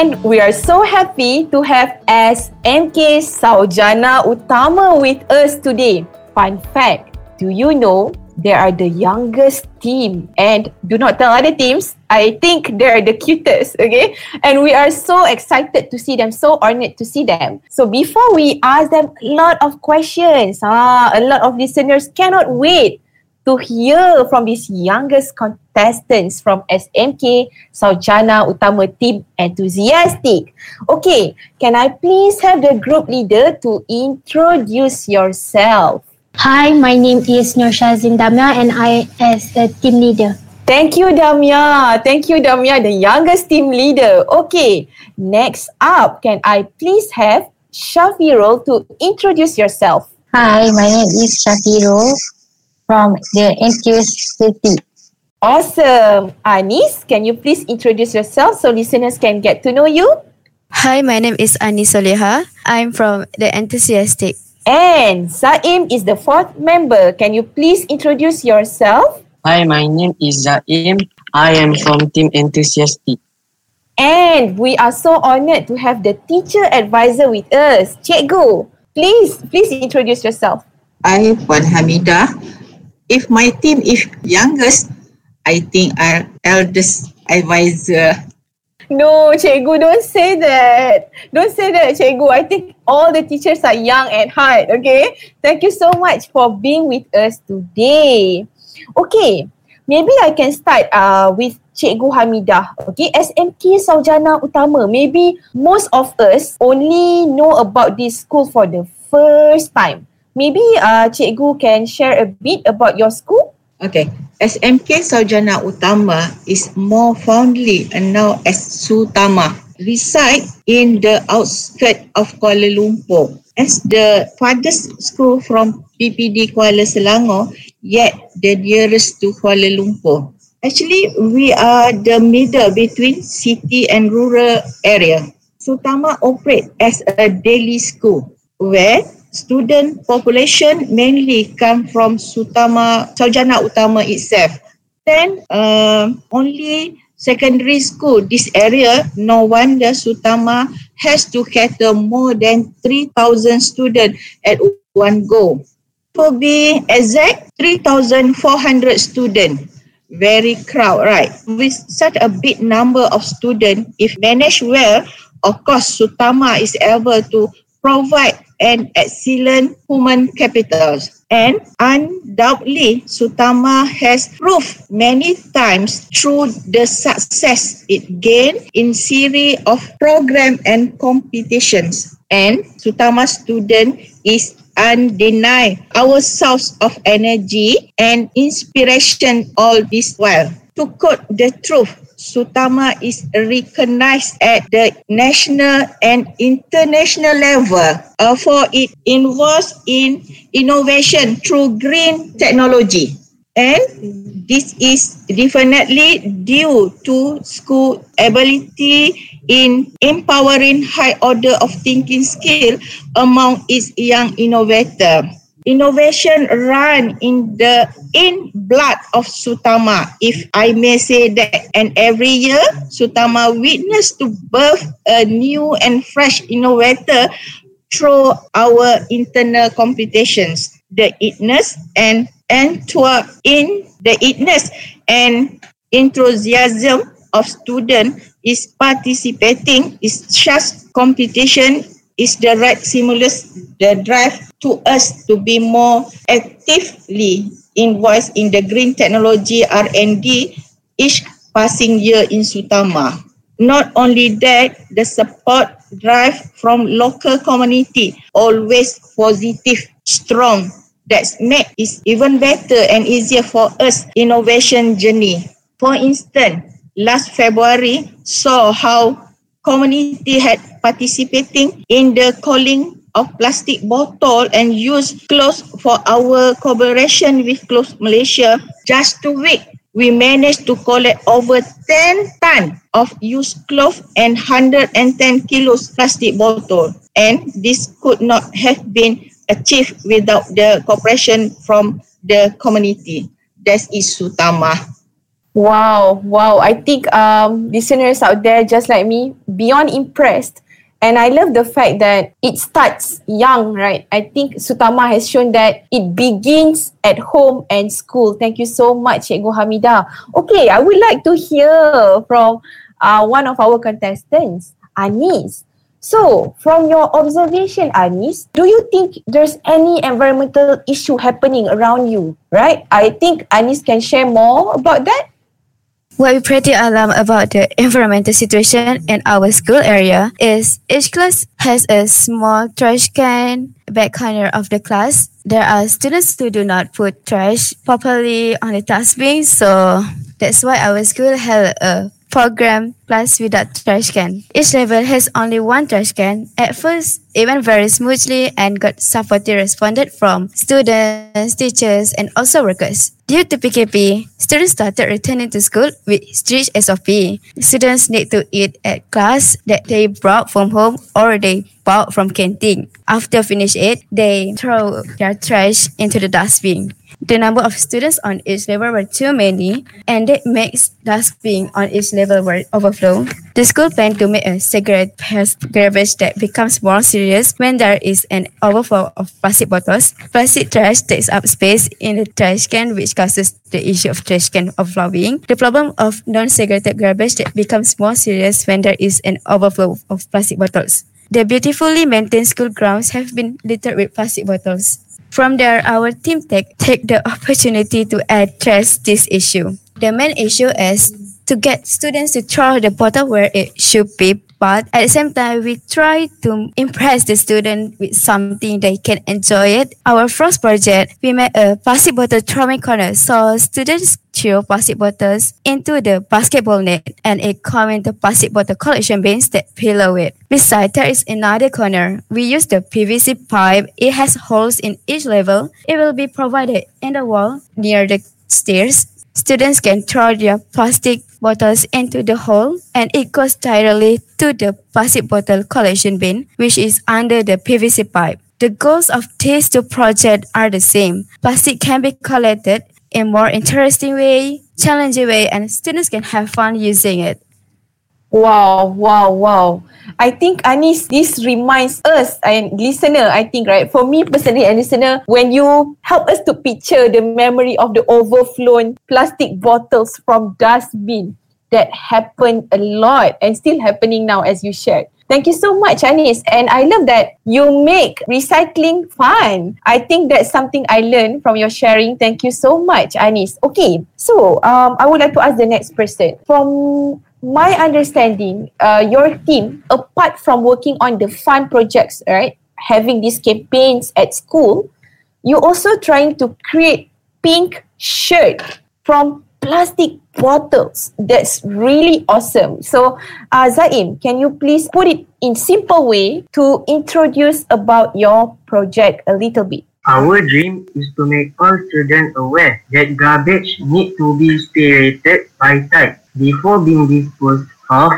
And we are so happy to have SMK Saujana Utama with us today. Fun fact, do you know they are the youngest team? And do not tell other teams i think they're the cutest okay? And we are so excited to see them so honored to see them. So before we ask them a lot of questions ah, a lot of listeners cannot wait to hear from these youngest contestants from SMK Saujana Utama Team Enthusiastic. Okay, can I please have the group leader to introduce yourself? Hi, my name is Nur Shazin Damia and I as a team leader. Thank you, Damia. Thank you, Damia, the youngest team leader. Okay, next up, can I please have Shafirul to introduce yourself? Hi, my name is Shafirul from the City. Awesome. Anis, can you please introduce yourself so listeners can get to know you? Hi, my name is Anis Soleha. I'm from the Enthusiastic. And Zaim is the fourth member. Can you please introduce yourself? Hi, my name is Zaim. I am from Team Enthusiastic. And we are so honored to have the teacher advisor with us. Cikgu, please, please introduce yourself. I, Puan Hamida. If my team is youngest, I think our eldest advisor No, cikgu, don't say that. Don't say that, cikgu. I think all the teachers are young at heart, okay? Thank you so much for being with us today. Okay, maybe I can start uh, with Cikgu Hamidah. Okay, SMK Saujana Utama. Maybe most of us only know about this school for the first time. Maybe uh, Cikgu can share a bit about your school? Okay, SMK Saujana Utama is more fondly known as Sutama. Reside in the outskirts of Kuala Lumpur. As the farthest school from PPD Kuala Selangor, yet the nearest to Kuala Lumpur. Actually, we are the middle between city and rural area. Sutama operate as a daily school where student population mainly come from Sutama, Saujana Utama itself. Then uh, only secondary school, this area, no wonder Sutama has to cater more than 3,000 students at one go. For being exact, 3,400 students. Very crowd, right? With such a big number of students, if managed well, of course, Sutama is able to provide and excellent human capital. And undoubtedly, Sutama has proved many times through the success it gained in series of program and competitions. And Sutama student is undenied our source of energy and inspiration all this while. To quote the truth, Sutama is recognized at the national and international level uh, for it involves in innovation through green technology. And this is definitely due to school ability in empowering high order of thinking skill among its young innovator innovation run in the in blood of Sutama, if I may say that. And every year, Sutama witness to birth a new and fresh innovator through our internal competitions. The itness and and in the itness and enthusiasm of student is participating is just competition is the right stimulus, the drive to us to be more actively involved in the green technology R&D each passing year in Sutama. Not only that, the support drive from local community always positive, strong. That's make it even better and easier for us innovation journey. For instance, last February saw how community had participating in the calling of plastic bottle and use clothes for our collaboration with Clothes Malaysia. Just two weeks, we managed to collect over 10 tons of used clothes and 110 kilos plastic bottle. And this could not have been achieved without the cooperation from the community. That is Sutama. Wow, wow. I think um, listeners out there, just like me, beyond impressed. And I love the fact that it starts young, right? I think Sutama has shown that it begins at home and school. Thank you so much, Cikgu Hamida. Okay, I would like to hear from uh, one of our contestants, Anis. So, from your observation, Anis, do you think there's any environmental issue happening around you, right? I think Anis can share more about that. What we pretty alarmed about the environmental situation in our school area is each class has a small trash can back corner of the class. There are students who do not put trash properly on the dustbin, so that's why our school held a program plus without trash can. Each level has only one trash can. At first, it went very smoothly and got supportive responded from students, teachers, and also workers. Due to PKP, students started returning to school with strict SOP. Students need to eat at class that they brought from home or they bought from canteen. After finish it, they throw their trash into the dustbin. The number of students on each level were too many, and that makes dustbin on each level were overflow. The school planned to make a segregated garbage that becomes more serious when there is an overflow of plastic bottles. Plastic trash takes up space in the trash can, which causes the issue of trash can overflowing. The problem of non-segregated garbage that becomes more serious when there is an overflow of plastic bottles. The beautifully maintained school grounds have been littered with plastic bottles. From there, our team take, take the opportunity to address this issue. The main issue is to get students to throw the bottle where it should be, but at the same time, we try to impress the student with something they can enjoy it. Our first project, we made a plastic bottle throwing corner, so students throw plastic bottles into the basketball net and it come in the plastic bottle collection bins that below it. Beside, there is another corner. We use the PVC pipe. It has holes in each level. It will be provided in the wall near the stairs. Students can throw their plastic bottles into the hole and it goes directly to the plastic bottle collection bin, which is under the PVC pipe. The goals of these two projects are the same. Plastic can be collected in more interesting way, challenging way, and students can have fun using it. Wow, wow, wow. I think Anis, this reminds us and listener, I think, right? For me personally and listener, when you help us to picture the memory of the overflown plastic bottles from dustbin that happened a lot and still happening now as you shared. Thank you so much, Anis. And I love that you make recycling fun. I think that's something I learned from your sharing. Thank you so much, Anis. Okay, so um, I would like to ask the next person. From my understanding, uh, your team, apart from working on the fun projects, right, having these campaigns at school, you're also trying to create pink shirt from plastic bottles. That's really awesome. So, uh, Zaim, can you please put it in simple way to introduce about your project a little bit? Our dream is to make all students aware that garbage need to be separated by type before being disposed of,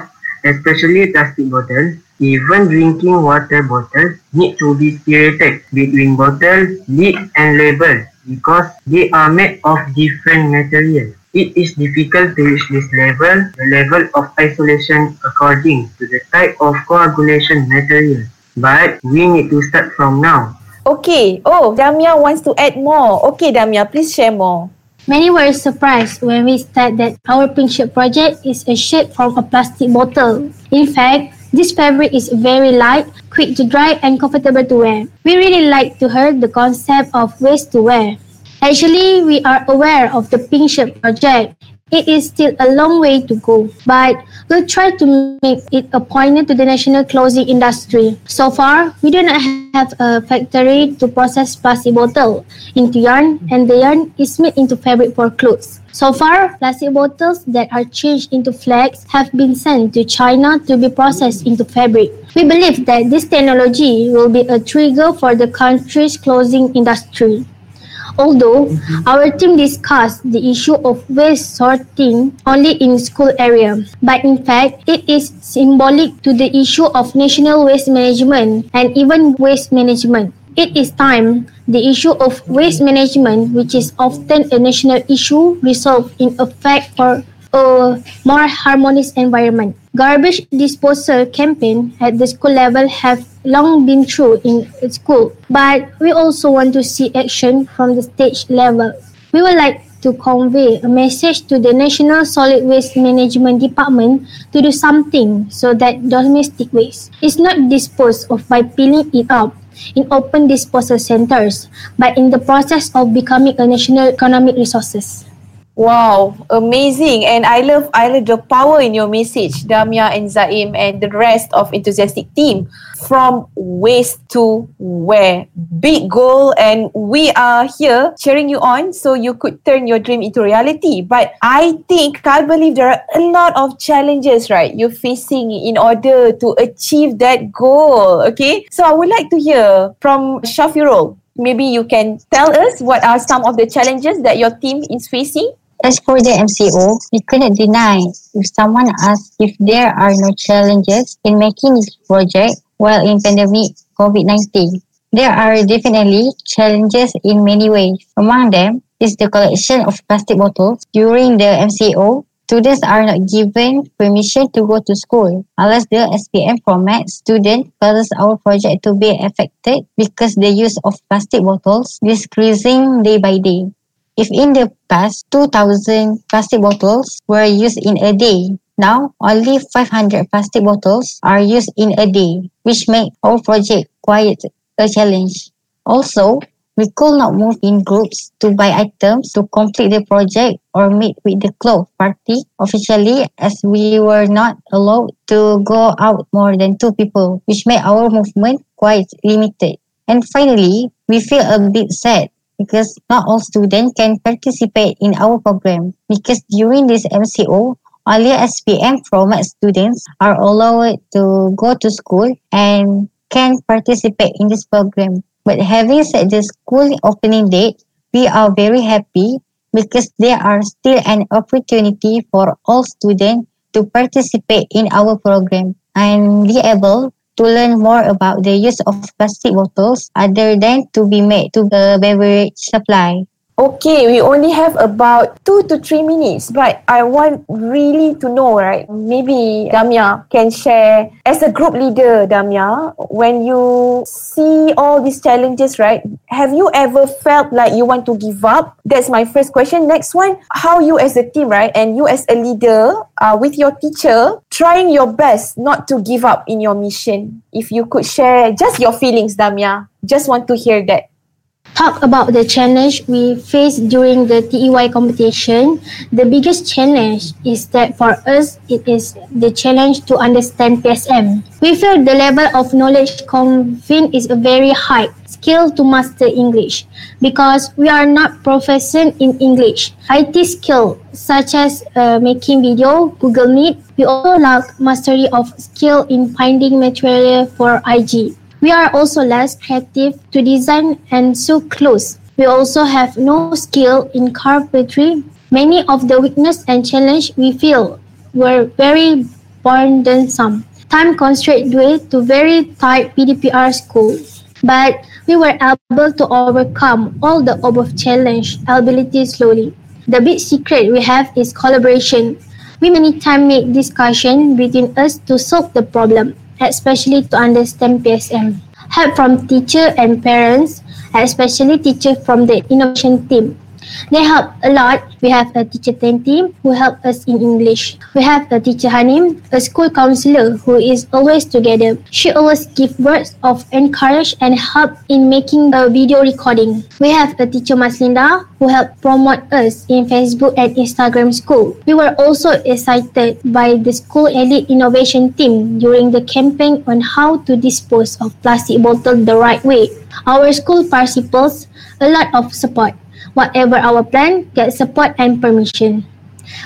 especially plastic bottles. Even drinking water bottles need to be separated between bottle, lid and label because they are made of different materials. It is difficult to reach this level, the level of isolation according to the type of coagulation material. But we need to start from now. Okay. Oh, Damia wants to add more. Okay, Damia, please share more. Many were surprised when we said that our pink shirt project is a shirt from a plastic bottle. In fact, this fabric is very light, quick to dry and comfortable to wear. We really like to hear the concept of waste to wear. Actually, we are aware of the Pink Shirt project. It is still a long way to go, but we'll try to make it a pointer to the national clothing industry. So far, we do not have a factory to process plastic bottle into yarn, and the yarn is made into fabric for clothes. So far, plastic bottles that are changed into flags have been sent to China to be processed into fabric. We believe that this technology will be a trigger for the country's clothing industry. Although mm-hmm. our team discussed the issue of waste sorting only in school area, but in fact it is symbolic to the issue of national waste management and even waste management. It is time the issue of waste management, which is often a national issue, resolved in effect for a more harmonious environment. Garbage disposal campaign at the school level have long been true in school, but we also want to see action from the stage level. We would like to convey a message to the National Solid Waste Management Department to do something so that domestic waste is not disposed of by peeling it up in open disposal centers, but in the process of becoming a national economic resources. Wow, amazing. And I love I love the power in your message, Damia and Zaim and the rest of enthusiastic team. From waste to where. Big goal and we are here cheering you on so you could turn your dream into reality. But I think I believe there are a lot of challenges, right? You're facing in order to achieve that goal. Okay. So I would like to hear from Shafirul. Maybe you can tell us what are some of the challenges that your team is facing? As for the MCO, we cannot deny if someone asks if there are no challenges in making this project while in pandemic COVID-19. There are definitely challenges in many ways. Among them is the collection of plastic bottles. During the MCO, students are not given permission to go to school unless the SPM format student causes our project to be affected because the use of plastic bottles is decreasing day by day. If in the past 2,000 plastic bottles were used in a day, now only 500 plastic bottles are used in a day, which make our project quite a challenge. Also, we could not move in groups to buy items to complete the project or meet with the club party officially as we were not allowed to go out more than two people, which made our movement quite limited. And finally, we feel a bit sad because not all students can participate in our program because during this MCO, only SPM format students are allowed to go to school and can participate in this program. But having said the school opening date, we are very happy because there are still an opportunity for all students to participate in our program and be able to learn more about the use of plastic bottles other than to be made to the beverage supply. Okay, we only have about two to three minutes, but I want really to know, right? Maybe Damia can share as a group leader, Damia, when you see all these challenges, right? Have you ever felt like you want to give up? That's my first question. Next one, how you as a team, right? And you as a leader uh, with your teacher, trying your best not to give up in your mission. If you could share just your feelings, Damia, just want to hear that. Talk about the challenge we faced during the TEY competition, the biggest challenge is that for us, it is the challenge to understand PSM. We feel the level of knowledge conveyed is very high, skill to master English, because we are not proficient in English. IT skill, such as uh, making video, Google Meet, we also lack mastery of skill in finding material for IG. We are also less creative to design and sew clothes. We also have no skill in carpentry. Many of the weakness and challenge we feel were very burdensome. Time constraint due to very tight PDPR school. But we were able to overcome all the above challenge ability slowly. The big secret we have is collaboration. We many time make discussion between us to solve the problem especially to understand PSM. Help from teacher and parents, especially teacher from the innovation team. They help a lot. We have a teacher 10 team who help us in English. We have a teacher Hanim, a school counselor who is always together. She always give words of encourage and help in making a video recording. We have a teacher Maslinda who help promote us in Facebook and Instagram school. We were also excited by the school elite innovation team during the campaign on how to dispose of plastic bottle the right way. Our school principals a lot of support whatever our plan, get support and permission.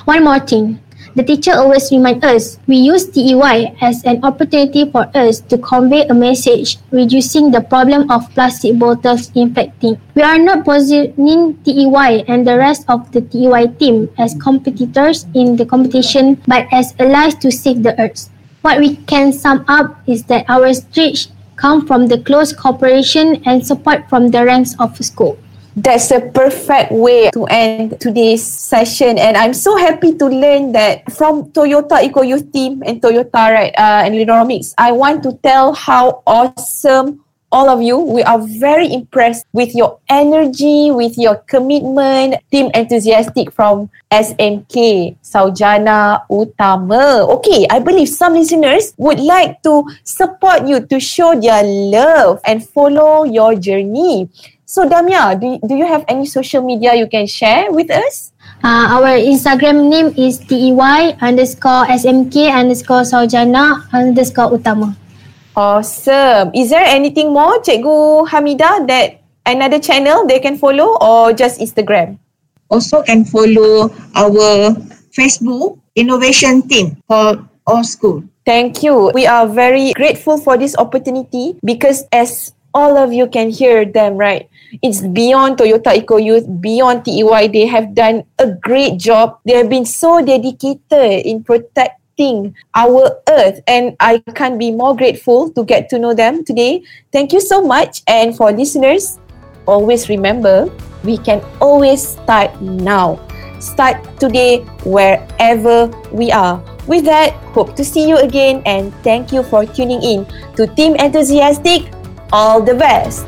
One more thing. The teacher always remind us we use TEY as an opportunity for us to convey a message reducing the problem of plastic bottles infecting. We are not positioning TEY and the rest of the TEY team as competitors in the competition but as allies to save the earth. What we can sum up is that our stretch come from the close cooperation and support from the ranks of school. That's a perfect way to end today's session. And I'm so happy to learn that from Toyota Eco Youth Team and Toyota, right, uh, and Linomics, I want to tell how awesome all of you. We are very impressed with your energy, with your commitment, team enthusiastic from SMK, Saujana Utama. Okay, I believe some listeners would like to support you to show their love and follow your journey. So Damia, do, do you have any social media you can share with us? Uh, our Instagram name is TEY underscore SMK underscore Saujana underscore Utama. Awesome. Is there anything more, Cikgu Hamida, that another channel they can follow or just Instagram? Also can follow our Facebook innovation team called All School. Thank you. We are very grateful for this opportunity because as all of you can hear them, right? It's beyond Toyota Eco Youth, beyond TEY. They have done a great job. They have been so dedicated in protecting our earth and I can't be more grateful to get to know them today. Thank you so much. And for listeners, always remember, we can always start now. Start today wherever we are. With that, hope to see you again and thank you for tuning in to Team Enthusiastic all the best.